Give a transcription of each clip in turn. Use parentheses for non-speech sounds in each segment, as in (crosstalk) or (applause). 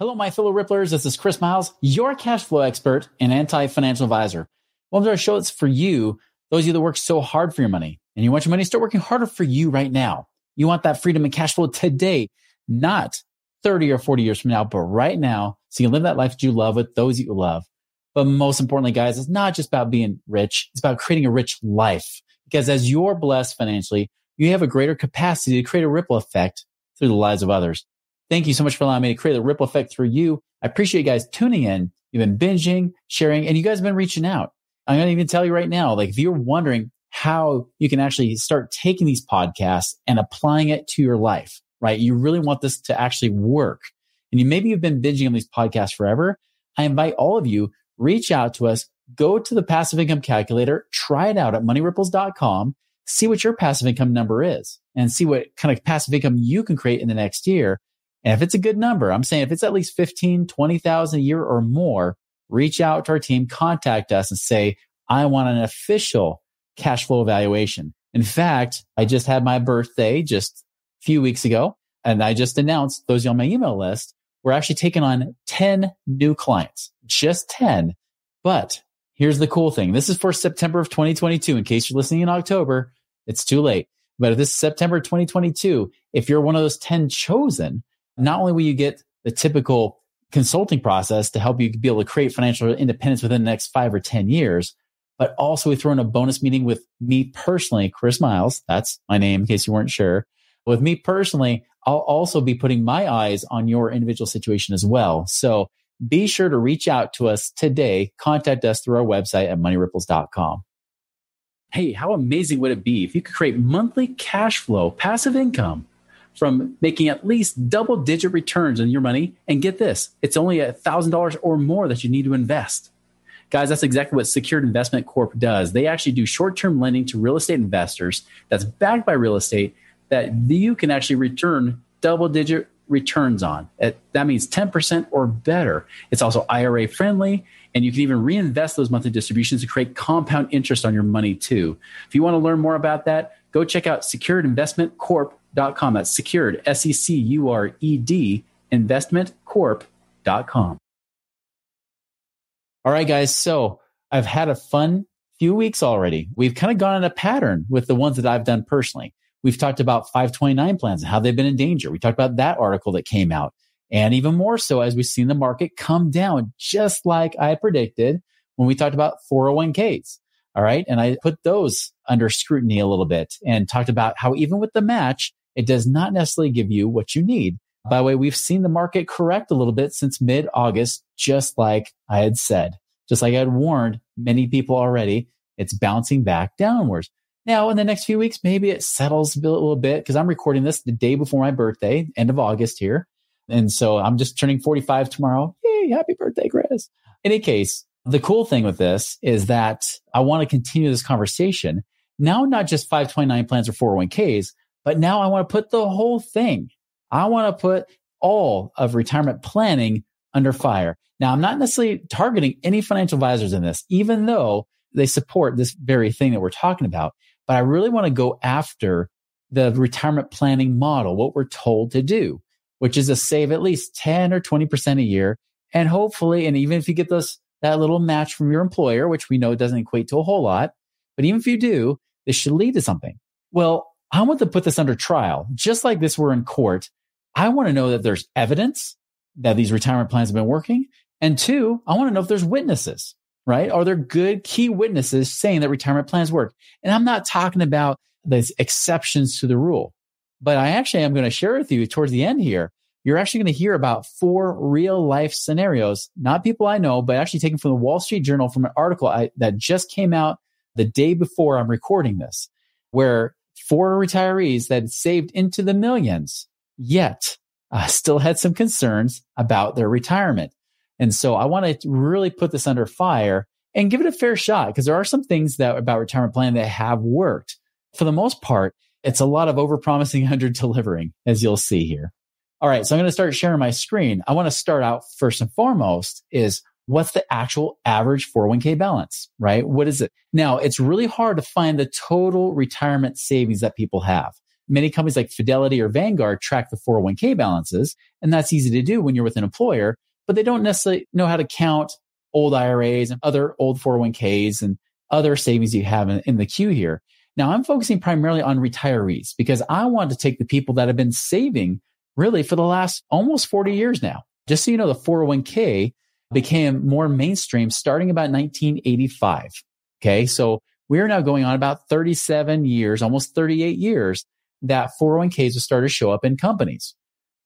Hello, my fellow Ripplers. This is Chris Miles, your cash flow expert and anti financial advisor. Welcome to our show. It's for you, those of you that work so hard for your money and you want your money to start working harder for you right now. You want that freedom and cash flow today, not 30 or 40 years from now, but right now. So you can live that life that you love with those you love. But most importantly, guys, it's not just about being rich. It's about creating a rich life because as you're blessed financially, you have a greater capacity to create a ripple effect through the lives of others. Thank you so much for allowing me to create a ripple effect through you. I appreciate you guys tuning in. You've been binging, sharing, and you guys have been reaching out. I'm going to even tell you right now, like if you're wondering how you can actually start taking these podcasts and applying it to your life, right? You really want this to actually work. And you maybe you've been binging on these podcasts forever. I invite all of you, reach out to us, go to the passive income calculator, try it out at moneyripples.com, see what your passive income number is and see what kind of passive income you can create in the next year. And if it's a good number, I'm saying if it's at least 15, 20,000 a year or more, reach out to our team, contact us and say, I want an official cash flow evaluation. In fact, I just had my birthday just a few weeks ago and I just announced those on my email list. We're actually taking on 10 new clients, just 10. But here's the cool thing. This is for September of 2022. In case you're listening in October, it's too late. But if this is September 2022, if you're one of those 10 chosen, not only will you get the typical consulting process to help you be able to create financial independence within the next five or 10 years, but also we throw in a bonus meeting with me personally, Chris Miles. That's my name in case you weren't sure. With me personally, I'll also be putting my eyes on your individual situation as well. So be sure to reach out to us today. Contact us through our website at moneyripples.com. Hey, how amazing would it be if you could create monthly cash flow, passive income from making at least double digit returns on your money? And get this, it's only $1,000 or more that you need to invest. Guys, that's exactly what Secured Investment Corp does. They actually do short term lending to real estate investors that's backed by real estate that you can actually return double digit returns on. That means 10% or better. It's also IRA friendly, and you can even reinvest those monthly distributions to create compound interest on your money too. If you want to learn more about that, go check out securedinvestmentcorp.com. That's secured, S E C U R E D, investmentcorp.com. All right, guys. So I've had a fun few weeks already. We've kind of gone in a pattern with the ones that I've done personally. We've talked about 529 plans and how they've been in danger. We talked about that article that came out. And even more so as we've seen the market come down, just like I predicted when we talked about 401ks. All right. And I put those under scrutiny a little bit and talked about how even with the match, it does not necessarily give you what you need. By the way, we've seen the market correct a little bit since mid August, just like I had said, just like I had warned many people already. It's bouncing back downwards. Now, in the next few weeks, maybe it settles a little bit because I'm recording this the day before my birthday, end of August here. And so I'm just turning 45 tomorrow. Yay, happy birthday, Chris. In any case, the cool thing with this is that I want to continue this conversation. Now, not just 529 plans or 401ks, but now I want to put the whole thing. I want to put all of retirement planning under fire. Now, I'm not necessarily targeting any financial advisors in this, even though they support this very thing that we're talking about. But I really want to go after the retirement planning model, what we're told to do, which is to save at least 10 or 20% a year. And hopefully, and even if you get this, that little match from your employer, which we know doesn't equate to a whole lot, but even if you do, this should lead to something. Well, I want to put this under trial, just like this were in court. I want to know that there's evidence that these retirement plans have been working. And two, I want to know if there's witnesses right? Are there good key witnesses saying that retirement plans work? And I'm not talking about these exceptions to the rule, but I actually am going to share with you towards the end here. You're actually going to hear about four real life scenarios, not people I know, but actually taken from the Wall Street Journal from an article I, that just came out the day before I'm recording this, where four retirees that saved into the millions, yet uh, still had some concerns about their retirement. And so I want to really put this under fire and give it a fair shot because there are some things that about retirement planning that have worked. For the most part, it's a lot of overpromising (laughs) under delivering, as you'll see here. All right. So I'm going to start sharing my screen. I want to start out first and foremost is what's the actual average 401k balance, right? What is it? Now it's really hard to find the total retirement savings that people have. Many companies like Fidelity or Vanguard track the 401k balances, and that's easy to do when you're with an employer, but they don't necessarily know how to count old IRAs and other old 401ks and other savings you have in, in the queue here. Now I'm focusing primarily on retirees because I want to take the people that have been saving really for the last almost 40 years now. Just so you know, the 401k became more mainstream starting about 1985. Okay. So we're now going on about 37 years, almost 38 years that 401ks have started to show up in companies.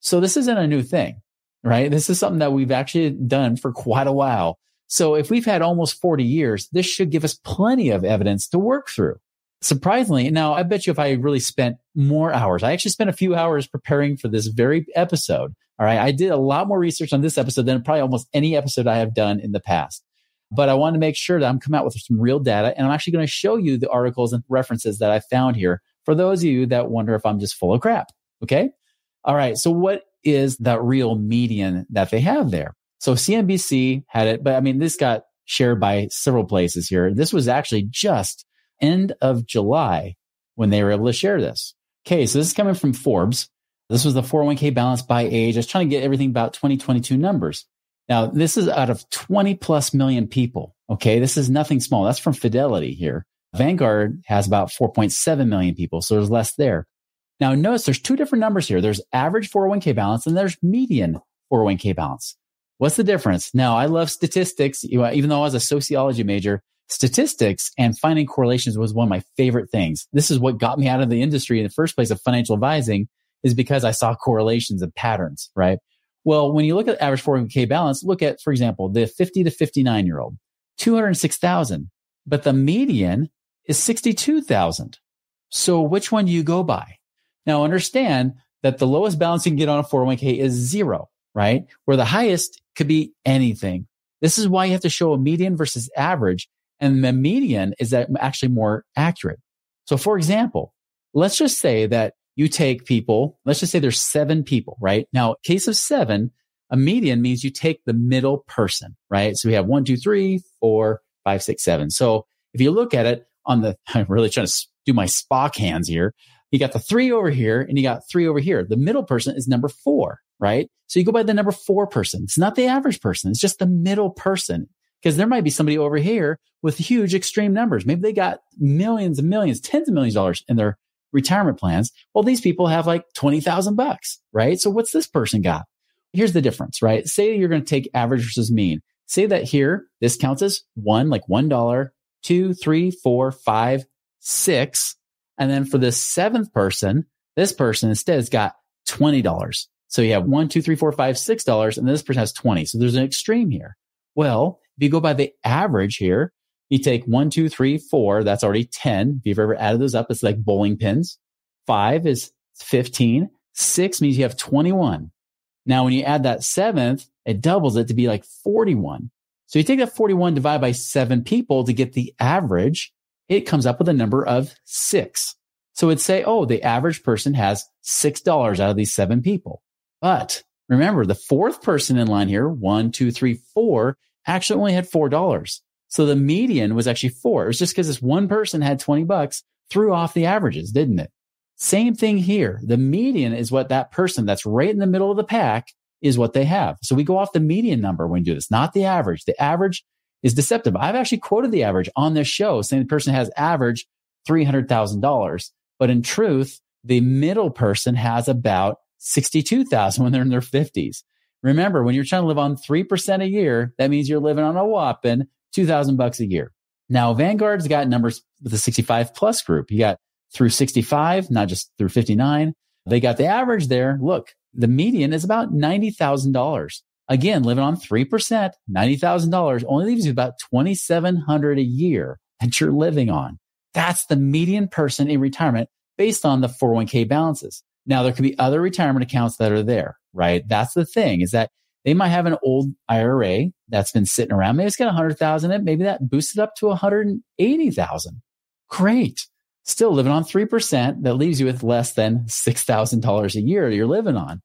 So this isn't a new thing, right? This is something that we've actually done for quite a while. So if we've had almost 40 years, this should give us plenty of evidence to work through. Surprisingly, now I bet you if I really spent more hours, I actually spent a few hours preparing for this very episode. All right. I did a lot more research on this episode than probably almost any episode I have done in the past. But I want to make sure that I'm coming out with some real data. And I'm actually going to show you the articles and references that I found here for those of you that wonder if I'm just full of crap. Okay. All right. So what is that real median that they have there? So CNBC had it, but I mean, this got shared by several places here. This was actually just end of July when they were able to share this. Okay. So this is coming from Forbes. This was the 401k balance by age. I was trying to get everything about 2022 numbers. Now, this is out of 20 plus million people. Okay. This is nothing small. That's from Fidelity here. Vanguard has about 4.7 million people. So there's less there. Now notice there's two different numbers here. There's average 401k balance and there's median 401k balance. What's the difference? Now I love statistics. Even though I was a sociology major, statistics and finding correlations was one of my favorite things. This is what got me out of the industry in the first place of financial advising is because I saw correlations and patterns, right? Well, when you look at average 401k balance, look at, for example, the 50 to 59 year old, 206,000, but the median is 62,000. So which one do you go by? Now understand that the lowest balance you can get on a 401k is zero, right? Where the highest could be anything. This is why you have to show a median versus average. And the median is actually more accurate. So for example, let's just say that you take people, let's just say there's seven people, right? Now, case of seven, a median means you take the middle person, right? So we have one, two, three, four, five, six, seven. So if you look at it on the, (laughs) I'm really trying to do my Spock hands here. You got the three over here and you got three over here. The middle person is number four, right? So you go by the number four person. It's not the average person. It's just the middle person because there might be somebody over here with huge extreme numbers. Maybe they got millions and millions, tens of millions of dollars in their retirement plans. Well, these people have like 20,000 bucks, right? So what's this person got? Here's the difference, right? Say you're going to take average versus mean. Say that here, this counts as one, like $1, two, three, four, five, six. And then for the seventh person, this person instead has got $20. So you have one, two, three, four, five, six dollars, and this person has 20. So there's an extreme here. Well, if you go by the average here, you take one, two, three, four. That's already 10. If you've ever added those up, it's like bowling pins. Five is 15. Six means you have 21. Now, when you add that seventh, it doubles it to be like 41. So you take that 41 divided by seven people to get the average. It comes up with a number of six. So it'd say, oh, the average person has $6 out of these seven people. But remember the fourth person in line here, one, two, three, four, actually only had $4. So the median was actually four. It was just because this one person had 20 bucks threw off the averages, didn't it? Same thing here. The median is what that person that's right in the middle of the pack is what they have. So we go off the median number when we do this, not the average. The average is deceptive. I've actually quoted the average on this show saying the person has average $300,000. But in truth, the middle person has about 62,000 when they're in their 50s. Remember, when you're trying to live on 3% a year, that means you're living on a whopping 2000 bucks a year. Now, Vanguard's got numbers with the 65 plus group. You got through 65, not just through 59. They got the average there. Look, the median is about $90,000. Again, living on 3%, $90,000 only leaves you about 2,700 a year that you're living on. That's the median person in retirement based on the 401k balances. Now, there could be other retirement accounts that are there, right? That's the thing is that they might have an old IRA that's been sitting around. Maybe it's got 100,000 in it. Maybe that boosted up to 180,000. Great. Still living on 3%. That leaves you with less than $6,000 a year you're living on.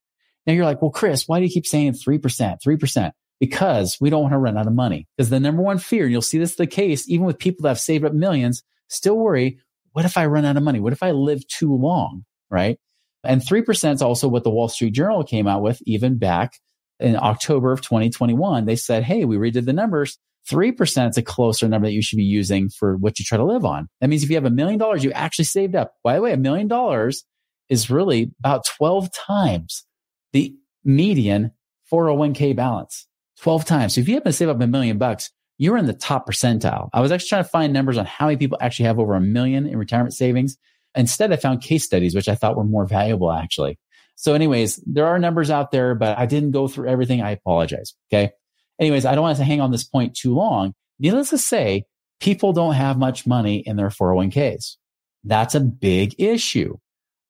Now you're like, well, Chris, why do you keep saying 3%, 3%? Because we don't want to run out of money. Because the number one fear, and you'll see this the case, even with people that have saved up millions, still worry, what if I run out of money? What if I live too long? Right. And 3% is also what the Wall Street Journal came out with even back in October of 2021. They said, Hey, we redid the numbers. 3% is a closer number that you should be using for what you try to live on. That means if you have a million dollars you actually saved up. By the way, a million dollars is really about 12 times the median 401k balance. 12 times. So if you happen to save up a million bucks, you're in the top percentile. I was actually trying to find numbers on how many people actually have over a million in retirement savings. Instead, I found case studies, which I thought were more valuable actually. So anyways, there are numbers out there, but I didn't go through everything. I apologize. Okay. Anyways, I don't want to hang on this point too long. Needless to say, people don't have much money in their 401ks. That's a big issue.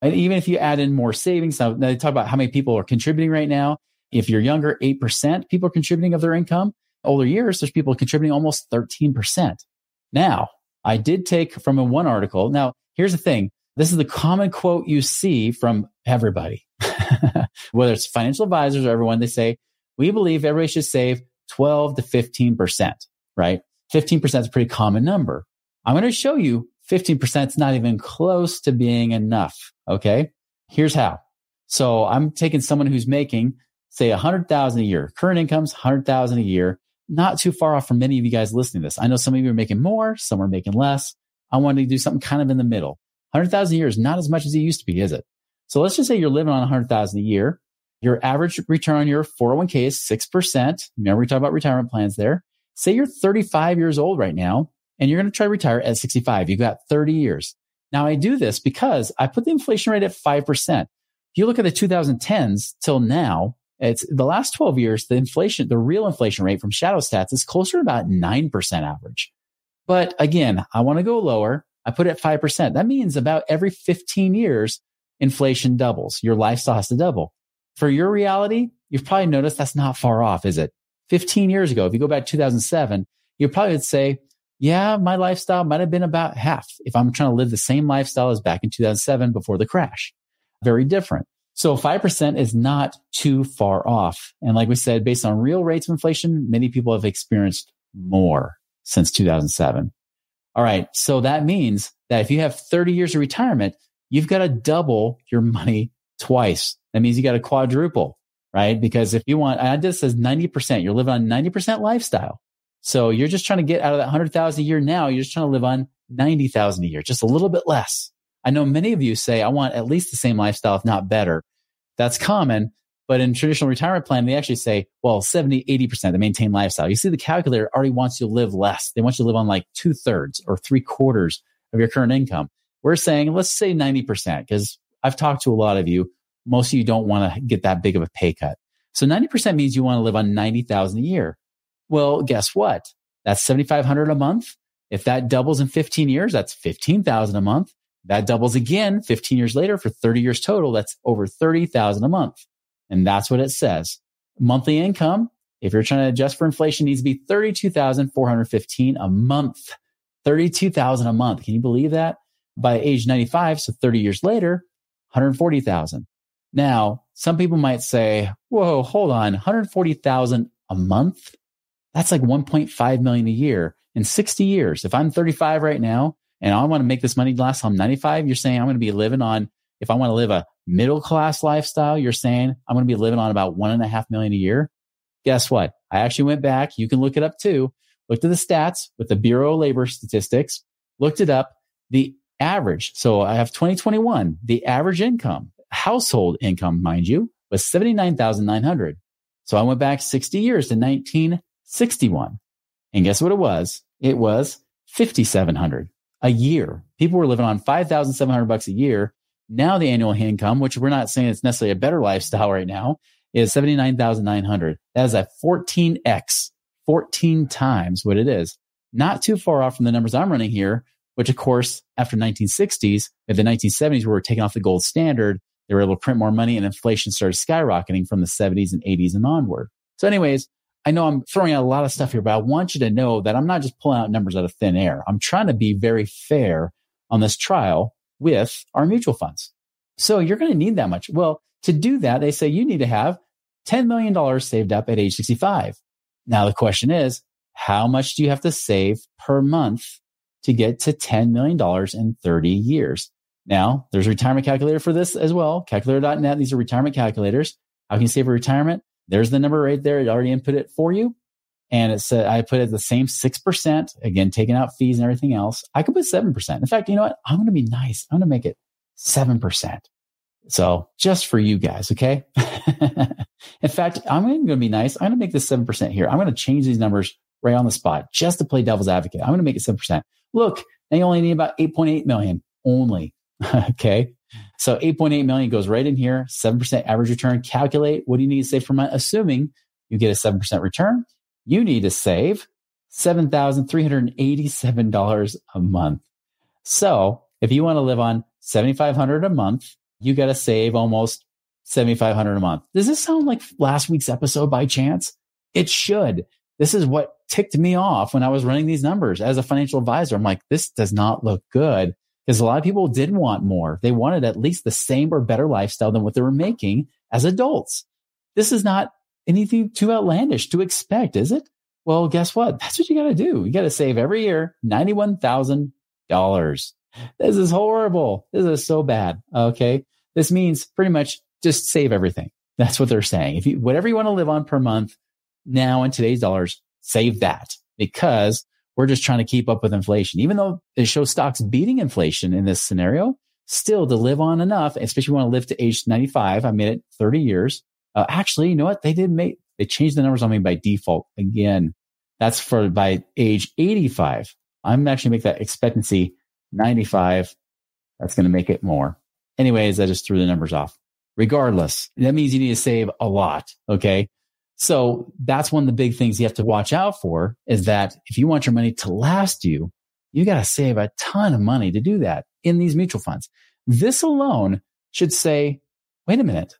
And even if you add in more savings, now they talk about how many people are contributing right now. If you're younger, 8% people are contributing of their income. Older years, there's people contributing almost 13%. Now, I did take from a one article. Now, here's the thing. This is the common quote you see from everybody, (laughs) whether it's financial advisors or everyone. They say, we believe everybody should save 12 to 15%, right? 15% is a pretty common number. I'm going to show you 15% is not even close to being enough. Okay. Here's how. So I'm taking someone who's making say a hundred thousand a year, current income's hundred thousand a year, not too far off from many of you guys listening to this. I know some of you are making more, some are making less. I wanted to do something kind of in the middle. 100,000 a year is not as much as it used to be, is it? So let's just say you're living on 100,000 a year. Your average return on your 401k is 6%. Remember we talked about retirement plans there. Say you're 35 years old right now and you're going to try to retire at 65. You've got 30 years. Now I do this because I put the inflation rate at 5%. If you look at the 2010s till now, it's the last 12 years, the inflation, the real inflation rate from shadow stats is closer to about 9% average. But again, I want to go lower. I put it at 5%. That means about every 15 years, inflation doubles. Your lifestyle has to double. For your reality, you've probably noticed that's not far off, is it? 15 years ago, if you go back to 2007, you probably would say, yeah, my lifestyle might have been about half if I'm trying to live the same lifestyle as back in 2007 before the crash. Very different. So 5% is not too far off. And like we said, based on real rates of inflation, many people have experienced more since 2007. All right. So that means that if you have 30 years of retirement, you've got to double your money twice. That means you got to quadruple, right? Because if you want, I just says 90%, you're living on 90% lifestyle. So you're just trying to get out of that 100,000 a year now. You're just trying to live on 90,000 a year, just a little bit less. I know many of you say, I want at least the same lifestyle, if not better. That's common. But in traditional retirement plan, they actually say, well, 70, 80% the maintain lifestyle. You see, the calculator already wants you to live less. They want you to live on like two thirds or three quarters of your current income. We're saying, let's say 90% because I've talked to a lot of you. Most of you don't want to get that big of a pay cut. So 90% means you want to live on 90,000 a year. Well, guess what? That's 7,500 a month. If that doubles in 15 years, that's 15,000 a month. That doubles again 15 years later for 30 years total. That's over 30,000 a month. And that's what it says. Monthly income, if you're trying to adjust for inflation, needs to be 32,415 a month. 32,000 a month. Can you believe that? By age 95, so 30 years later, 140,000. Now, some people might say, whoa, hold on, 140,000 a month? That's like 1.5 million a year in 60 years. If I'm 35 right now and I want to make this money last till I'm 95, you're saying I'm going to be living on, if I want to live a middle class lifestyle, you're saying I'm going to be living on about one and a half million a year. Guess what? I actually went back. You can look it up too. Looked at the stats with the Bureau of Labor Statistics, looked it up. The average. So I have 2021. The average income, household income, mind you, was 79,900. So I went back 60 years to 1961. And guess what it was? It was 5,700 a year. People were living on 5,700 bucks a year. Now the annual income, which we're not saying it's necessarily a better lifestyle right now, is 79,900. That is a 14x, 14 times what it is. Not too far off from the numbers I'm running here, which of course, after 1960s, in the 1970s, we were taking off the gold standard. they were able to print more money and inflation started skyrocketing from the 70s and 80s and onward. So anyways, I know I'm throwing out a lot of stuff here, but I want you to know that I'm not just pulling out numbers out of thin air. I'm trying to be very fair on this trial with our mutual funds. So you're going to need that much. Well, to do that, they say you need to have $10 million saved up at age 65. Now the question is, how much do you have to save per month to get to $10 million in 30 years? Now there's a retirement calculator for this as well. Calculator.net. These are retirement calculators. How can you save for retirement? There's the number right there. It already input it for you. And it said, I put it the same 6%, again, taking out fees and everything else. I could put 7%. In fact, you know what? I'm going to be nice. I'm going to make it 7%. So just for you guys. Okay. (laughs) In fact, I'm going to be nice. I'm going to make this 7% here. I'm going to change these numbers right on the spot just to play devil's advocate. I'm going to make it 7%. Look, they only need about 8.8 million only. (laughs) okay. So 8.8 million goes right in here, 7% average return. Calculate what do you need to save per month? Assuming you get a 7% return, you need to save $7,387 a month. So if you want to live on 7,500 a month, you got to save almost 7,500 a month. Does this sound like last week's episode by chance? It should. This is what ticked me off when I was running these numbers as a financial advisor. I'm like, this does not look good because a lot of people did want more. They wanted at least the same or better lifestyle than what they were making as adults. This is not anything too outlandish to expect, is it? Well, guess what? (laughs) That's what you got to do. You got to save every year $91,000. This is horrible. This is so bad. Okay. This means pretty much just save everything. That's what they're saying. If you, whatever you want to live on per month now in today's dollars, save that because we're just trying to keep up with inflation. Even though it shows stocks beating inflation in this scenario, still to live on enough, especially if you want to live to age 95. I made it 30 years. Uh, actually, you know what? They did make, they changed the numbers on me by default again. That's for by age 85. I'm actually make that expectancy 95. That's going to make it more. Anyways, I just threw the numbers off. Regardless, that means you need to save a lot. Okay. So that's one of the big things you have to watch out for is that if you want your money to last you, you got to save a ton of money to do that in these mutual funds. This alone should say, wait a minute.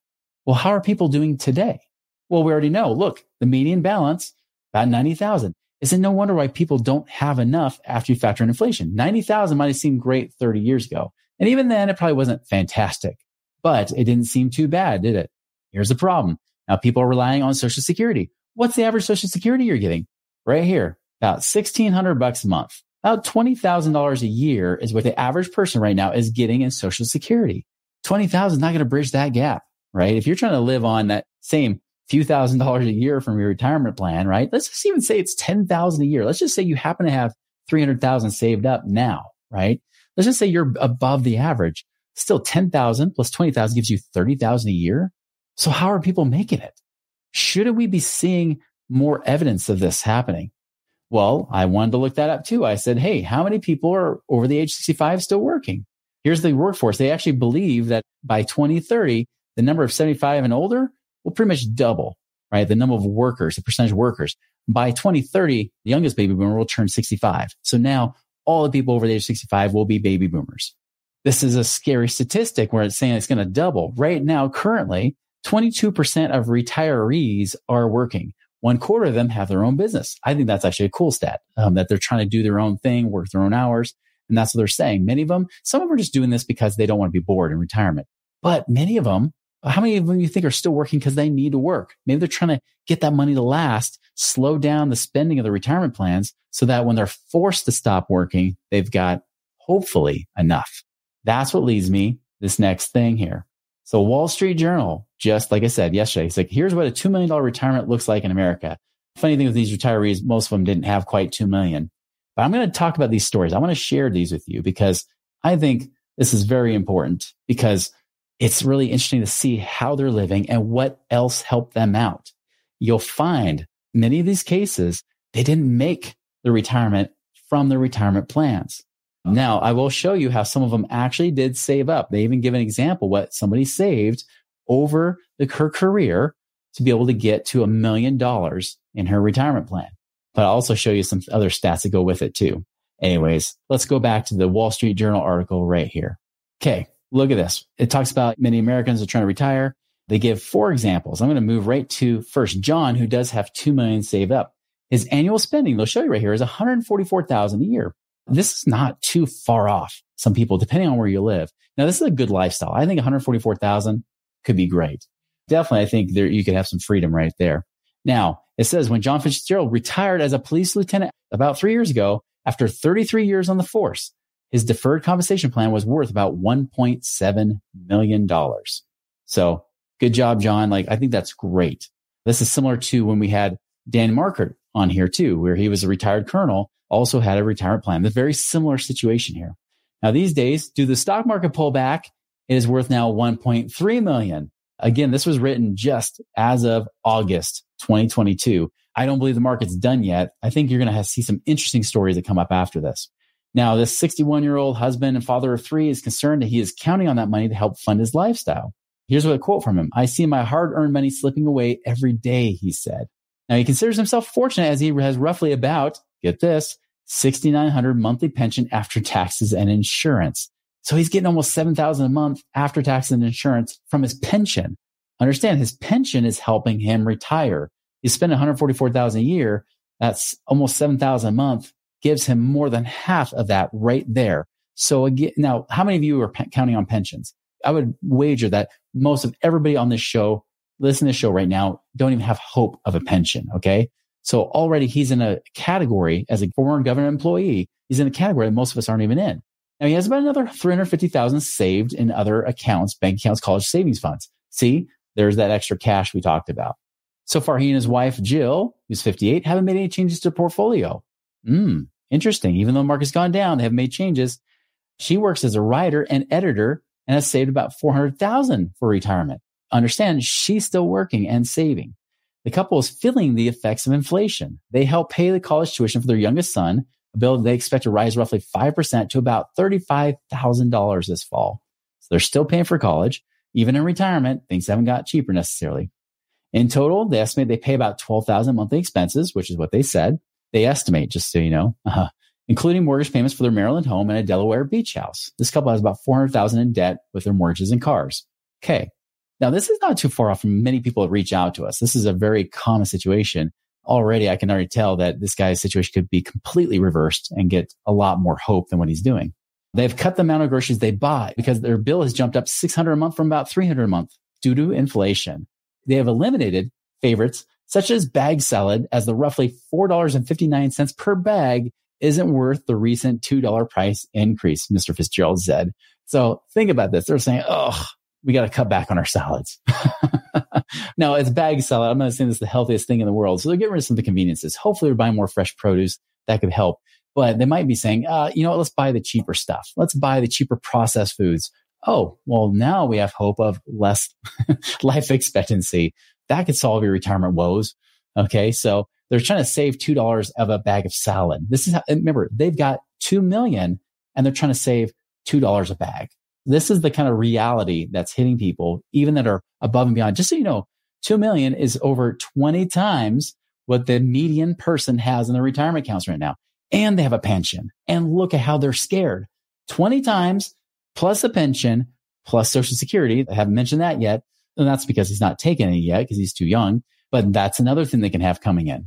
Well, how are people doing today? Well, we already know. Look, the median balance, about 90,000. Is it no wonder why people don't have enough after you factor in inflation? 90,000 might have seemed great 30 years ago. And even then, it probably wasn't fantastic, but it didn't seem too bad, did it? Here's the problem. Now people are relying on social security. What's the average social security you're getting? Right here, about 1600 bucks a month. About $20,000 a year is what the average person right now is getting in social security. 20,000 is not going to bridge that gap, right? If you're trying to live on that same few thousand dollars a year from your retirement plan, right? Let's just even say it's 10,000 a year. Let's just say you happen to have 300,000 saved up now, right? Let's just say you're above the average. Still 10,000 plus 20,000 gives you 30,000 a year. So how are people making it? Shouldn't we be seeing more evidence of this happening? Well, I wanted to look that up too. I said, Hey, how many people are over the age 65 still working? Here's the workforce. They actually believe that by 2030, the number of 75 and older will pretty much double, right? The number of workers, the percentage of workers. By 2030, the youngest baby boomer will turn 65. So now all the people over the age of 65 will be baby boomers. This is a scary statistic where it's saying it's going to double. Right now, currently, 22% of retirees are working. One quarter of them have their own business. I think that's actually a cool stat um, that they're trying to do their own thing, work their own hours. And that's what they're saying. Many of them, some of them are just doing this because they don't want to be bored in retirement. But many of them, how many of them you think are still working because they need to work? Maybe they're trying to get that money to last, slow down the spending of the retirement plans so that when they're forced to stop working, they've got hopefully enough. That's what leads me this next thing here. So Wall Street Journal, just like I said yesterday, it's like, here's what a $2 million retirement looks like in America. Funny thing with these retirees, most of them didn't have quite 2 million. But I'm going to talk about these stories. I want to share these with you because I think this is very important because it's really interesting to see how they're living and what else helped them out. You'll find many of these cases, they didn't make the retirement from their retirement plans. Now, I will show you how some of them actually did save up. They even give an example what somebody saved over the, her career to be able to get to a million dollars in her retirement plan. But I'll also show you some other stats that go with it too. Anyways, let's go back to the Wall Street Journal article right here. Okay. Look at this. It talks about many Americans are trying to retire. They give four examples. I'm going to move right to first John, who does have 2 million saved up. His annual spending, they'll show you right here, is 144,000 a year. This is not too far off. Some people, depending on where you live. Now, this is a good lifestyle. I think 144,000 could be great. Definitely, I think there you could have some freedom right there. Now, it says when John Fitzgerald retired as a police lieutenant about three years ago, after 33 years on the force, his deferred compensation plan was worth about $1.7 million. So good job, John. Like, I think that's great. This is similar to when we had Dan Markert on here too, where he was a retired colonel, also had a retirement plan. A very similar situation here. Now, these days, do the stock market pull back? It is worth now 1.3 million. Again, this was written just as of August 2022. I don't believe the market's done yet. I think you're going to see some interesting stories that come up after this. Now, this 61 year old husband and father of three is concerned that he is counting on that money to help fund his lifestyle. Here's what a quote from him. I see my hard earned money slipping away every day, he said. Now he considers himself fortunate as he has roughly about, get this, 6,900 monthly pension after taxes and insurance. So he's getting almost 7,000 a month after taxes and insurance from his pension. Understand his pension is helping him retire. He's spending 144,000 a year. That's almost 7,000 a month gives him more than half of that right there. So again, now how many of you are counting on pensions? I would wager that most of everybody on this show, listen to this show right now, don't even have hope of a pension. Okay. So already he's in a category as a former government employee. He's in a category that most of us aren't even in. Now he has about another 350,000 saved in other accounts, bank accounts, college savings funds. See, there's that extra cash we talked about. So far, he and his wife, Jill, who's 58, haven't made any changes to portfolio. Hmm, interesting. Even though the market's gone down, they haven't made changes. She works as a writer and editor and has saved about 400,000 for retirement. Understand she's still working and saving. The couple is feeling the effects of inflation. They help pay the college tuition for their youngest son, a bill they expect to rise roughly 5% to about $35,000 this fall. So they're still paying for college. Even in retirement, things haven't got cheaper necessarily. In total, they estimate they pay about 12,000 monthly expenses, which is what they said. They estimate, just so you know, uh, including mortgage payments for their Maryland home and a Delaware beach house. This couple has about 400,000 in debt with their mortgages and cars. Okay. Now, this is not too far off from many people that reach out to us. This is a very common situation. Already, I can already tell that this guy's situation could be completely reversed and get a lot more hope than what he's doing. They've cut the amount of groceries they buy because their bill has jumped up 600 a month from about 300 a month due to inflation. They have eliminated favorites such as bag salad as the roughly $4.59 per bag isn't worth the recent $2 price increase, Mr. Fitzgerald said. So think about this. They're saying, oh, we got to cut back on our salads. (laughs) now it's bag salad. I'm not saying is the healthiest thing in the world. So they're getting rid of some of the conveniences. Hopefully they're buying more fresh produce that could help. But they might be saying, uh, you know what? Let's buy the cheaper stuff. Let's buy the cheaper processed foods. Oh, well, now we have hope of less (laughs) life expectancy. That could solve your retirement woes. Okay. So they're trying to save $2 of a bag of salad. This is how, remember, they've got 2 million and they're trying to save $2 a bag. This is the kind of reality that's hitting people, even that are above and beyond. Just so you know, 2 million is over 20 times what the median person has in their retirement accounts right now. And they have a pension. And look at how they're scared. 20 times plus a pension plus social security. I haven't mentioned that yet. And that's because he's not taken any yet because he's too young. But that's another thing they can have coming in.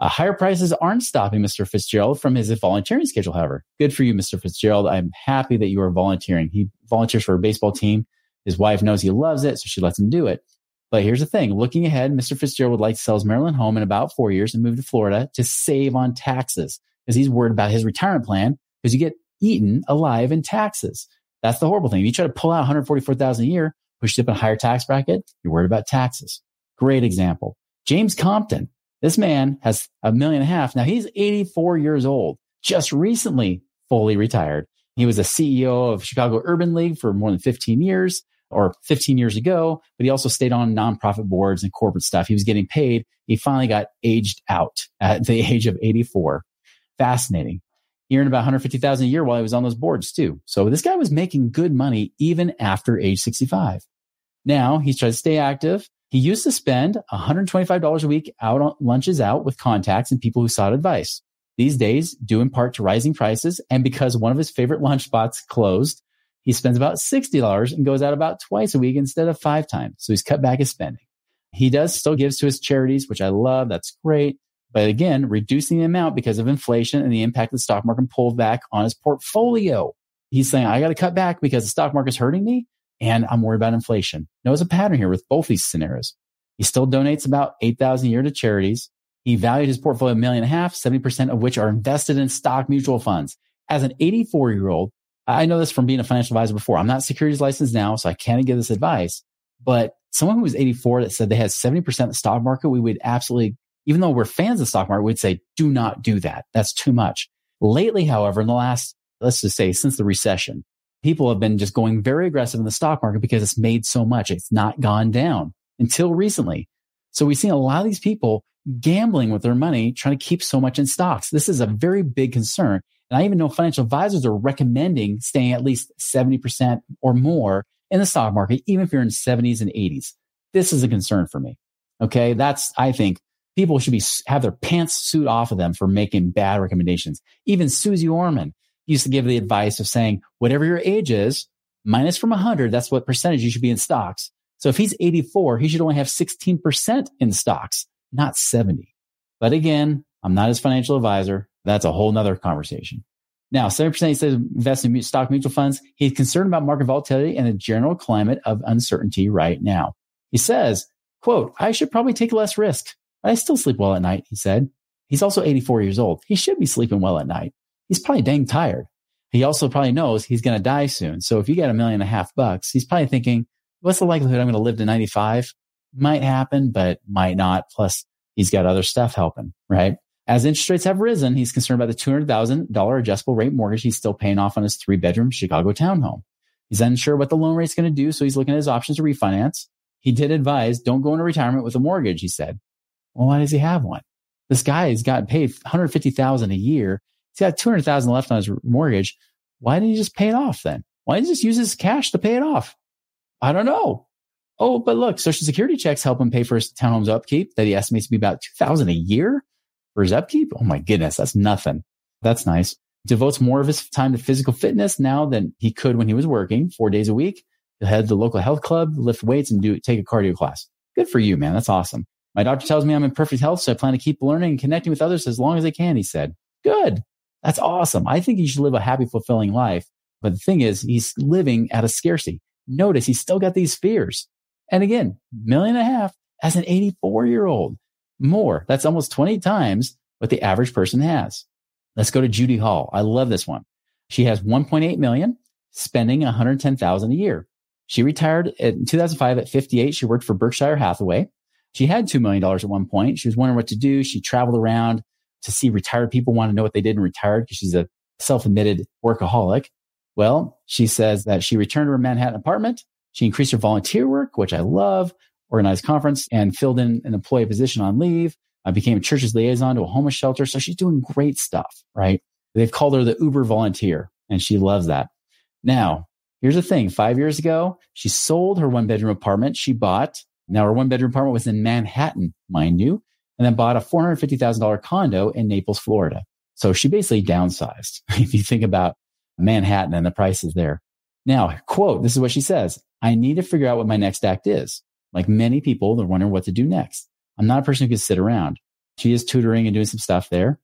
Uh, higher prices aren't stopping Mr. Fitzgerald from his volunteering schedule, however. Good for you, Mr. Fitzgerald. I'm happy that you are volunteering. He volunteers for a baseball team. His wife knows he loves it, so she lets him do it. But here's the thing looking ahead, Mr. Fitzgerald would like to sell his Maryland home in about four years and move to Florida to save on taxes because he's worried about his retirement plan because you get eaten alive in taxes. That's the horrible thing. If you try to pull out 144,000 a year, push you up in a higher tax bracket, you're worried about taxes. Great example. James Compton, this man has a million and a half. Now he's 84 years old, just recently fully retired. He was a CEO of Chicago Urban League for more than 15 years or 15 years ago, but he also stayed on nonprofit boards and corporate stuff. He was getting paid. He finally got aged out at the age of 84. Fascinating. He earned about 150,000 a year while he was on those boards too. So this guy was making good money even after age 65. Now he's trying to stay active. He used to spend $125 a week out on lunches out with contacts and people who sought advice. These days, due in part to rising prices and because one of his favorite lunch spots closed, He spends about $60 and goes out about twice a week instead of five times. So he's cut back his spending. He does still gives to his charities, which I love. That's great. But again, reducing the amount because of inflation and the impact of the stock market pulled back on his portfolio. He's saying, I got to cut back because the stock market's hurting me and I'm worried about inflation. Notice a pattern here with both these scenarios. He still donates about 8,000 a year to charities. He valued his portfolio a million and a half, 70% of which are invested in stock mutual funds. As an 84 year old, I know this from being a financial advisor before. I'm not securities licensed now, so I can't give this advice, but someone who was 84 that said they had 70% of the stock market, we would absolutely, even though we're fans of the stock market, we'd say, do not do that. That's too much. Lately, however, in the last, let's just say since the recession, people have been just going very aggressive in the stock market because it's made so much. It's not gone down until recently. So we've seen a lot of these people gambling with their money, trying to keep so much in stocks. This is a very big concern. And I even know financial advisors are recommending staying at least 70% or more in the stock market, even if you're in 70s and 80s. This is a concern for me. Okay. That's, I think people should be, have their pants suit off of them for making bad recommendations. Even Suze Orman used to give the advice of saying, whatever your age is, minus from 100, that's what percentage you should be in stocks. So if he's 84, he should only have 16% in stocks, not 70. But again, I'm not his financial advisor. That's a whole nother conversation. Now, 70% he says invest in stock mutual funds. He's concerned about market volatility and the general climate of uncertainty right now. He says, quote, I should probably take less risk. I still sleep well at night, he said. He's also 84 years old. He should be sleeping well at night. He's probably dang tired. He also probably knows he's going to die soon. So if you get a million and a half bucks, he's probably thinking, what's the likelihood I'm going to live to 95? Might happen, but might not. Plus he's got other stuff helping, right? As interest rates have risen, he's concerned about the $200,000 adjustable rate mortgage he's still paying off on his three bedroom Chicago townhome. He's unsure what the loan rate's going to do, so he's looking at his options to refinance. He did advise, don't go into retirement with a mortgage, he said. Well, why does he have one? This guy has gotten paid 150,000 a year. He's got 200,000 left on his mortgage. Why didn't he just pay it off then? Why didn't he just use his cash to pay it off? I don't know. Oh, but look, social security checks help him pay for his townhome's upkeep that he estimates to be about 2000 a year for his upkeep. Oh my goodness. That's nothing. That's nice. Devotes more of his time to physical fitness now than he could when he was working four days a week. He'll head to the local health club, lift weights and do take a cardio class. Good for you, man. That's awesome. My doctor tells me I'm in perfect health, so I plan to keep learning and connecting with others as long as I can. He said, good. That's awesome. I think you should live a happy, fulfilling life. But the thing is, he's living at a scarcity. Notice he's still got these fears. And again, million and a half as an 84 year old more. That's almost 20 times what the average person has. Let's go to Judy Hall. I love this one. She has 1.8 million, spending 110,000 a year. She retired in 2005 at 58. She worked for Berkshire Hathaway. She had $2 million at one point. She was wondering what to do. She traveled around to see retired people want to know what they did and retired because she's a self-admitted workaholic. Well, she says that she returned to her Manhattan apartment. She increased her volunteer work, which I love, organized conference and filled in an employee position on leave. I became a church's liaison to a homeless shelter. So she's doing great stuff, right? They've called her the Uber volunteer and she loves that. Now, here's the thing. Five years ago, she sold her one bedroom apartment she bought. Now her one bedroom apartment was in Manhattan, mind you, and then bought a $450,000 condo in Naples, Florida. So she basically downsized. (laughs) if you think about Manhattan and the prices there. Now, quote, this is what she says. I need to figure out what my next act is. Like many people, they're wondering what to do next. I'm not a person who can sit around. She is tutoring and doing some stuff there.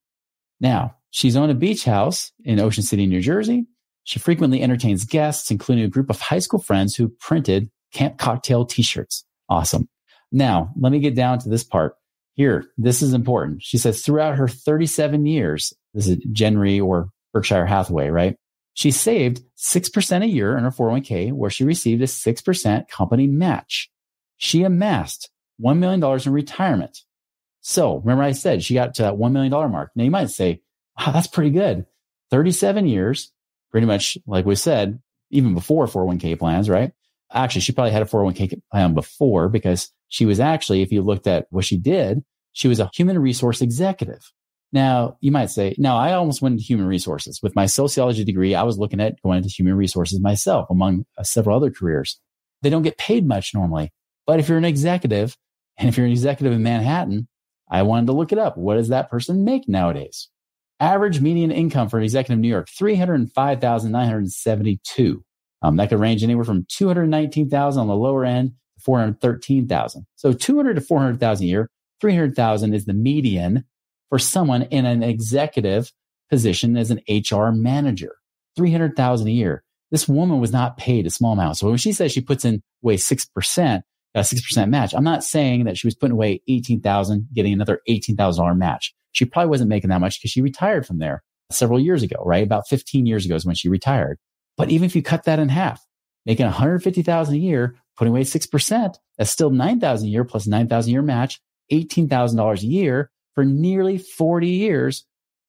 Now, she's on a beach house in Ocean City, New Jersey. She frequently entertains guests, including a group of high school friends who printed camp cocktail t-shirts. Awesome. Now, let me get down to this part. Here, this is important. She says throughout her 37 years, this is Gen Re or Berkshire Hathaway, right? She saved 6% a year in her 401k where she received a 6% company match. She amassed $1 million in retirement. So remember I said she got to that $1 million mark. Now you might say, wow, that's pretty good. 37 years, pretty much like we said, even before 401k plans, right? Actually, she probably had a 401k plan before because she was actually, if you looked at what she did, she was a human resource executive. Now, you might say, now I almost went into human resources with my sociology degree. I was looking at going into human resources myself among uh, several other careers. They don't get paid much normally. But if you're an executive (laughs) and if you're an executive in Manhattan, I wanted to look it up. What does that person make nowadays? Average median income for an executive in New York, 305,972. Um, that could range anywhere from 219,000 on the lower end to 413,000. So 200 to 400,000 a year, 300,000 is the median for someone in an executive position as an HR manager. 300,000 a year. This woman was not paid a small amount. So when she says she puts in away 6%, a 6% match, I'm not saying that she was putting away 18,000, getting another $18,000 match. She probably wasn't making that much because she retired from there several years ago, right? About 15 years ago is when she retired. But even if you cut that in half, making 150,000 a year, putting away 6%, that's still 9,000 a year plus 9,000 a year match, $18,000 a year for nearly 40 years.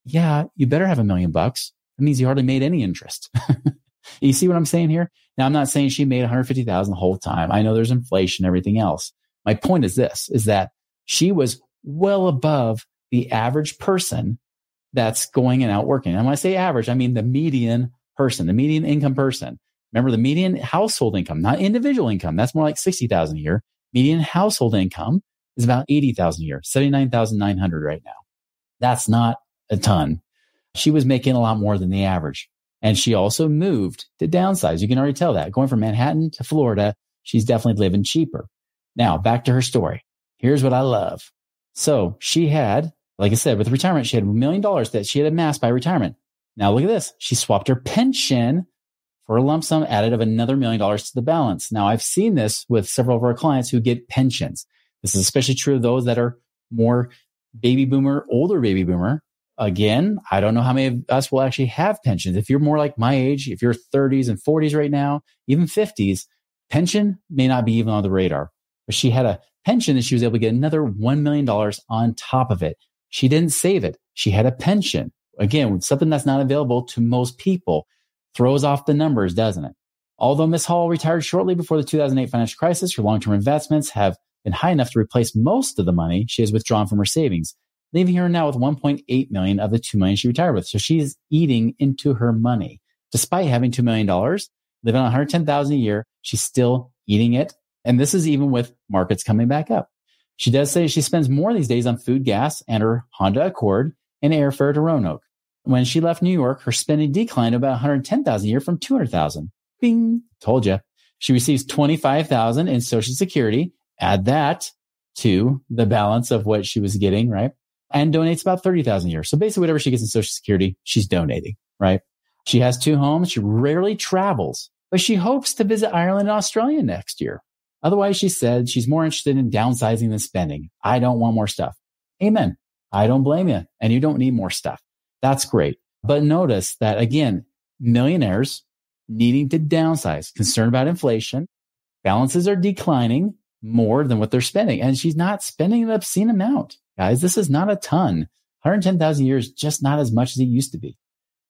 Yeah, you better have a million bucks. That means you hardly made any interest. (laughs) you see what I'm saying here? Now, I'm not saying she made 150,000 the whole time. I know there's inflation, everything else. My point is this, is that she was well above the average person that's going and out working. And when I say average, I mean the median person, the median income person. Remember the median household income, not individual income. That's more like 60,000 a year. Median household income is about 80,000 a year, 79,900 right now. That's not a ton. She was making a lot more than the average. And she also moved to downsize. You can already tell that going from Manhattan to Florida, she's definitely living cheaper. Now back to her story. Here's what I love. So she had, like I said, with retirement, she had a million dollars that she had amassed by retirement. Now look at this. She swapped her pension for a lump sum added of another million dollars to the balance. Now I've seen this with several of our clients who get pensions. This is especially true of those that are more baby boomer, older baby boomer. Again, I don't know how many of us will actually have pensions. If you're more like my age, if you're 30s and 40s right now, even 50s, pension may not be even on the radar. But she had a pension and she was able to get another $1 million on top of it. She didn't save it. She had a pension. Again, something that's not available to most people throws off the numbers, doesn't it? Although Miss Hall retired shortly before the 2008 financial crisis, her long-term investments have been high enough to replace most of the money she has withdrawn from her savings, leaving her now with 1.8 million of the 2 million she retired with. So she's eating into her money. Despite having $2 million, living on 110,000 a year, she's still eating it. And this is even with markets coming back up. She does say she spends more these days on food, gas, and her Honda Accord and airfare to Roanoke. When she left New York, her spending declined about 110,000 a year from 200,000. Bing, told you. She receives 25,000 in Social Security. Add that to the balance of what she was getting, right? And donates about 30,000 a year. So basically whatever she gets in Social Security, she's donating, right? She has two homes. She rarely travels, but she hopes to visit Ireland and Australia next year. Otherwise, she said she's more interested in downsizing than spending. I don't want more stuff. Amen. I don't blame you. And you don't need more stuff. That's great. But notice that again, millionaires needing to downsize, concerned about inflation, balances are declining more than what they're spending. And she's not spending an obscene amount. Guys, this is not a ton. 110,000 years, just not as much as it used to be.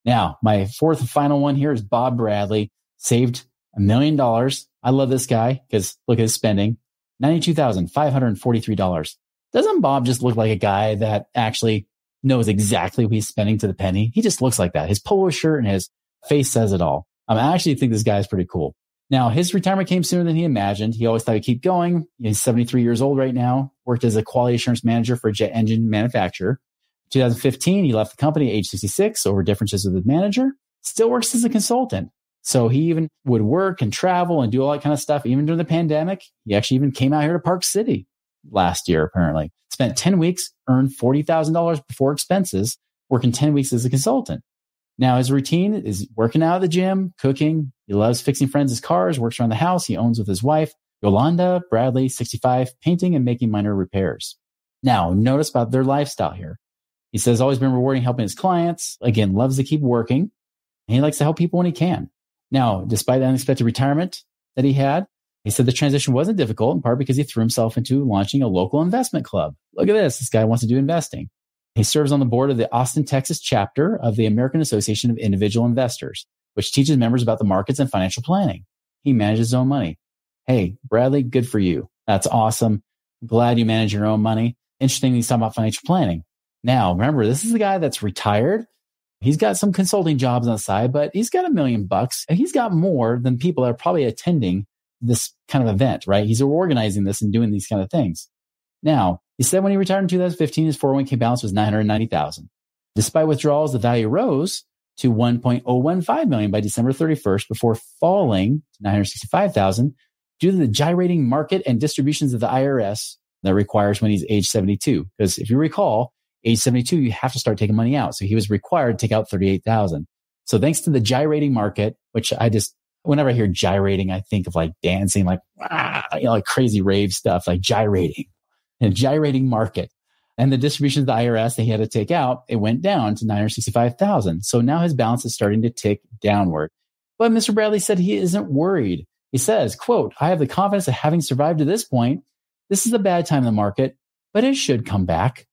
Now, my fourth and final one here is Bob Bradley saved a million dollars. I love this guy because look at his spending. $92,543. Doesn't Bob just look like a guy that actually knows exactly what he's spending to the penny? He just looks like that. His polo shirt and his face says it all. Um, I actually think this guy is pretty cool. Now, his retirement came sooner than he imagined. He always thought he'd keep going. He's 73 years old right now, worked as a quality assurance manager for a jet engine manufacturer. 2015, he left the company at age 66 over differences with the manager, still works as a consultant. So he even would work and travel and do all that kind of stuff. Even during the pandemic, he actually even came out here to Park City last year, apparently. Spent 10 weeks, earned $40,000 before expenses, working 10 weeks as a consultant. Now his routine is working out at the gym, cooking. He loves fixing friends' cars, works around the house. He owns with his wife, Yolanda Bradley, 65, painting and making minor repairs. Now notice about their lifestyle here. He says always been rewarding helping his clients. Again, loves to keep working. And he likes to help people when he can. Now, despite the unexpected retirement that he had, he said the transition wasn't difficult in part because he threw himself into launching a local investment club. Look at this. This guy wants to do investing. He serves on the board of the Austin, Texas chapter of the American Association of Individual Investors, which teaches members about the markets and financial planning. He manages his own money. Hey, Bradley, good for you. That's awesome. Glad you manage your own money. Interesting he's talking about financial planning. Now, remember, this is the guy that's retired He's got some consulting jobs on the side, but he's got a million bucks. And he's got more than people that are probably attending this kind of event, right? He's organizing this and doing these kind of things. Now, he said when he retired in 2015, his 401k balance was 990,000. Despite withdrawals, the value rose to 1.015 million by December 31st before falling to 965,000 due to the gyrating market and distributions of the IRS that requires when he's age 72. Because if you recall, age 72, you have to start taking money out. So he was required to take out 38,000. So thanks to the gyrating market, which I just, whenever I hear gyrating, I think of like dancing, like, you know, like crazy rave stuff, like gyrating and gyrating market and the distribution of the IRS that he had to take out, it went down to 965,000. So now his balance is starting to tick downward. But Mr. Bradley said he isn't worried. He says, quote, I have the confidence of having survived to this point. This is a bad time in the market, but it should come back.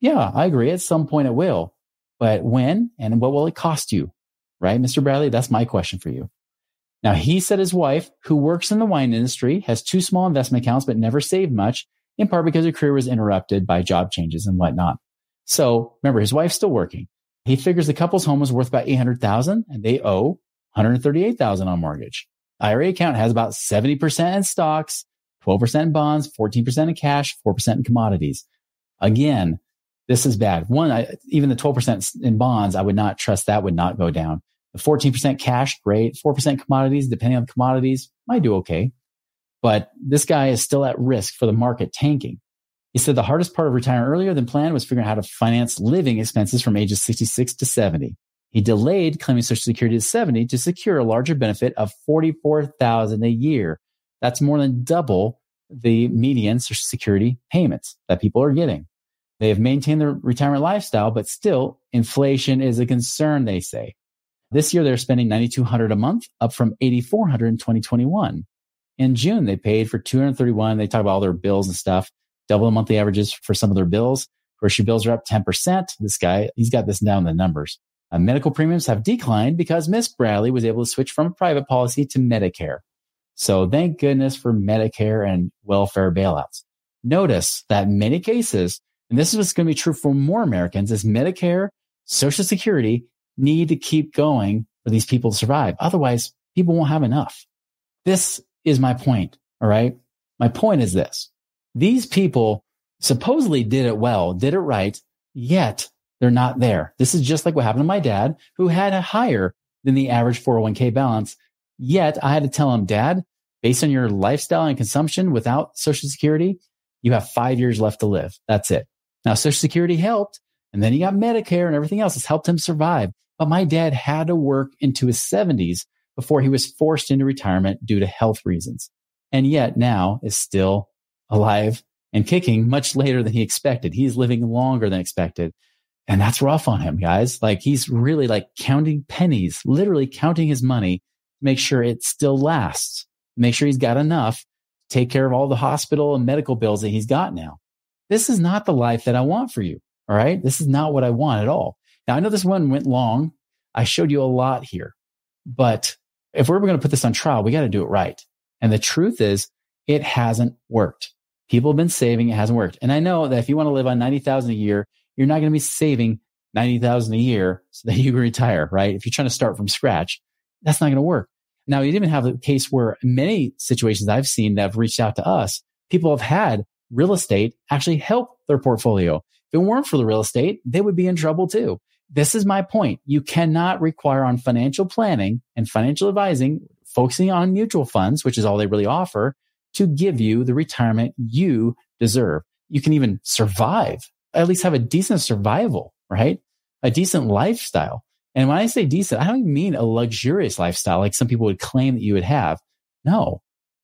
Yeah, I agree. At some point it will. But when and what will it cost you? Right, Mr. Bradley? That's my question for you. Now, he said his wife, who works in the wine industry, has two small investment accounts, but never saved much in part because her career was interrupted by job changes and whatnot. So remember, his wife's still working. He figures the couple's home was worth about 800,000 and they owe 138,000 on mortgage. IRA account has about 70% in stocks, 12% in bonds, 14% in cash, 4% in commodities. Again, this is bad. One, I, even the 12% in bonds, I would not trust that would not go down. The 14% cash, great. 4% commodities, depending on the commodities, might do okay but this guy is still at risk for the market tanking. He said the hardest part of retiring earlier than planned was figuring out how to finance living expenses from ages 66 to 70. He delayed claiming Social Security to 70 to secure a larger benefit of 44,000 a year. That's more than double the median Social Security payments that people are getting. They have maintained their retirement lifestyle, but still inflation is a concern, they say. This year they're spending 9200 a month, up from 8400 in 2021 in June, they paid for 231. They talk about all their bills and stuff, double the monthly averages for some of their bills. Grocery bills are up 10%. This guy, he's got this down in the numbers. Uh, medical premiums have declined because Miss Bradley was able to switch from a private policy to Medicare. So thank goodness for Medicare and welfare bailouts. Notice that many cases, and this is what's going to be true for more Americans, is Medicare, Social Security need to keep going for these people to survive. Otherwise, people won't have enough. This is my point. All right. My point is this. These people supposedly did it well, did it right, yet they're not there. This is just like what happened to my dad, who had a higher than the average 401k balance. Yet I had to tell him, dad, based on your lifestyle and consumption without social security, you have five years left to live. That's it. Now, social security helped. And then he got Medicare and everything else has helped him survive. But my dad had to work into his seventies before he was forced into retirement due to health reasons. And yet now is still alive and kicking much later than he expected. He's living longer than expected. And that's rough on him, guys. Like he's really like counting pennies, literally counting his money to make sure it still lasts, make sure he's got enough to take care of all the hospital and medical bills that he's got now. This is not the life that I want for you. All right. This is not what I want at all. Now I know this one went long. I showed you a lot here, but if we're going to put this on trial, we got to do it right. And the truth is it hasn't worked. People have been saving. It hasn't worked. And I know that if you want to live on 90,000 a year, you're not going to be saving 90,000 a year so that you can retire, right? If you're trying to start from scratch, that's not going to work. Now, you even have a case where many situations I've seen that have reached out to us, people have had real estate actually help their portfolio. If it weren't for the real estate, they would be in trouble too this is my point. You cannot require on financial planning and financial advising, focusing on mutual funds, which is all they really offer to give you the retirement you deserve. You can even survive, at least have a decent survival, right? A decent lifestyle. And when I say decent, I don't even mean a luxurious lifestyle like some people would claim that you would have. No,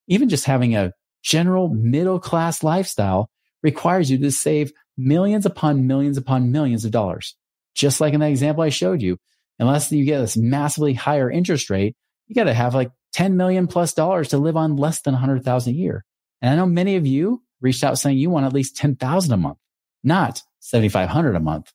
even just having a general middle class lifestyle requires you to save millions upon millions upon millions of dollars just like in that example I showed you, unless you get this massively higher interest rate, you got to have like 10 million plus dollars to live on less than 100,000 a year. And I know many of you reached out saying you want at least 10,000 a month, not 7,500 a month.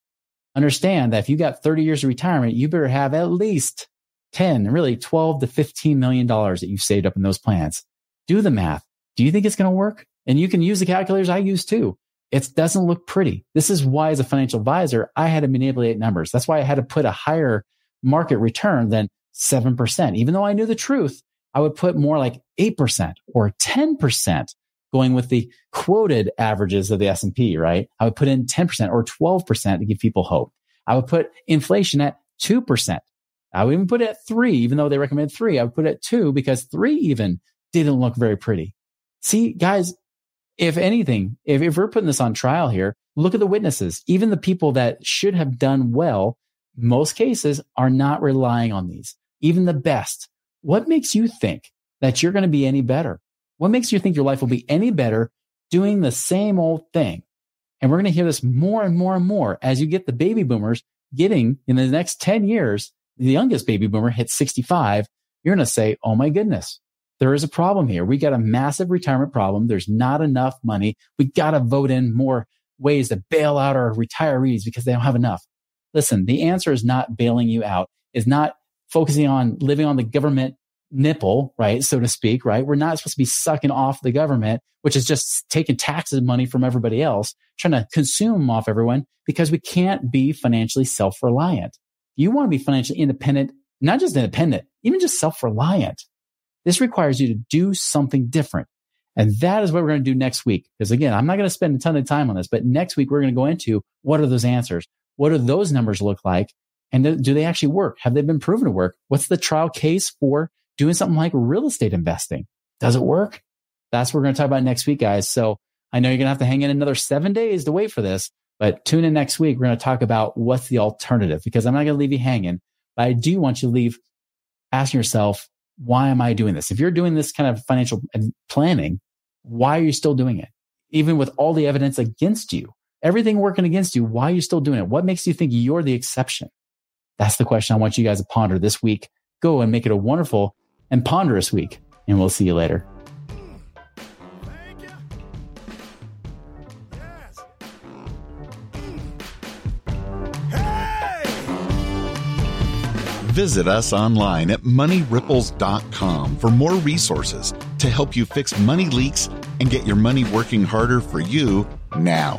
Understand that if you got 30 years of retirement, you better have at least 10, really 12 to 15 million dollars that you've saved up in those plans. Do the math. Do you think it's going to work? And you can use the calculators I use too. It doesn't look pretty. This is why, as a financial advisor, I had to manipulate numbers. That's why I had to put a higher market return than 7%. Even though I knew the truth, I would put more like 8% or 10% going with the quoted averages of the S&P, right? I would put in 10% or 12% to give people hope. I would put inflation at 2%. I would even put it at three, even though they recommend three. I would put it at two because three even didn't look very pretty. See, guys, if anything, if, if we're putting this on trial here, look at the witnesses. Even the people that should have done well, most cases are not relying on these. Even the best. What makes you think that you're going to be any better? What makes you think your life will be any better doing the same old thing? And we're going to hear this more and more and more as you get the baby boomers getting in the next 10 years, the youngest baby boomer hits 65. You're going to say, Oh my goodness, there is a problem here. We got a massive retirement problem. There's not enough money. We got to vote in more ways to bail out our retirees because they don't have enough. Listen, the answer is not bailing you out, is not focusing on living on the government nipple, right? So to speak, right? We're not supposed to be sucking off the government, which is just taking taxes money from everybody else, trying to consume off everyone because we can't be financially self-reliant. You want to be financially independent, not just independent, even just self-reliant. This requires you to do something different. And that is what we're going to do next week. Because again, I'm not going to spend a ton of time on this, but next week we're going to go into what are those answers? What do those numbers look like? And do they actually work? Have they been proven to work? What's the trial case for doing something like real estate investing. Does it work? That's what we're going to talk about next week, guys. So I know you're going to have to hang in another seven days to wait for this, but tune in next week. We're going to talk about what's the alternative because I'm not going to leave you hanging, but I do want you to leave asking yourself, why am I doing this? If you're doing this kind of financial planning, why are you still doing it? Even with all the evidence against you, everything working against you, why are you still doing it? What makes you think you're the exception? That's the question I want you guys to ponder this week. Go and make it a wonderful and ponderous week. And we'll see you later. Visit us online at moneyripples.com for more resources to help you fix money leaks and get your money working harder for you now.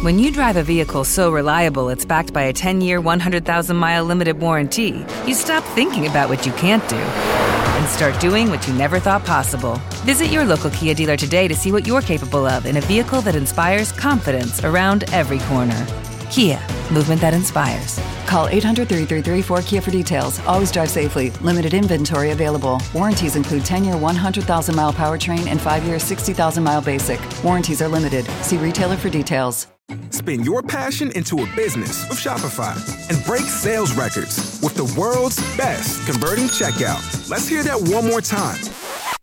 When you drive a vehicle so reliable it's backed by a 10 year, 100,000 mile limited warranty, you stop thinking about what you can't do and start doing what you never thought possible. Visit your local Kia dealer today to see what you're capable of in a vehicle that inspires confidence around every corner. Kia, movement that inspires. Call 800 333 4KIA for details. Always drive safely. Limited inventory available. Warranties include 10 year 100,000 mile powertrain and 5 year 60,000 mile basic. Warranties are limited. See retailer for details. Spin your passion into a business with Shopify and break sales records with the world's best converting checkout. Let's hear that one more time.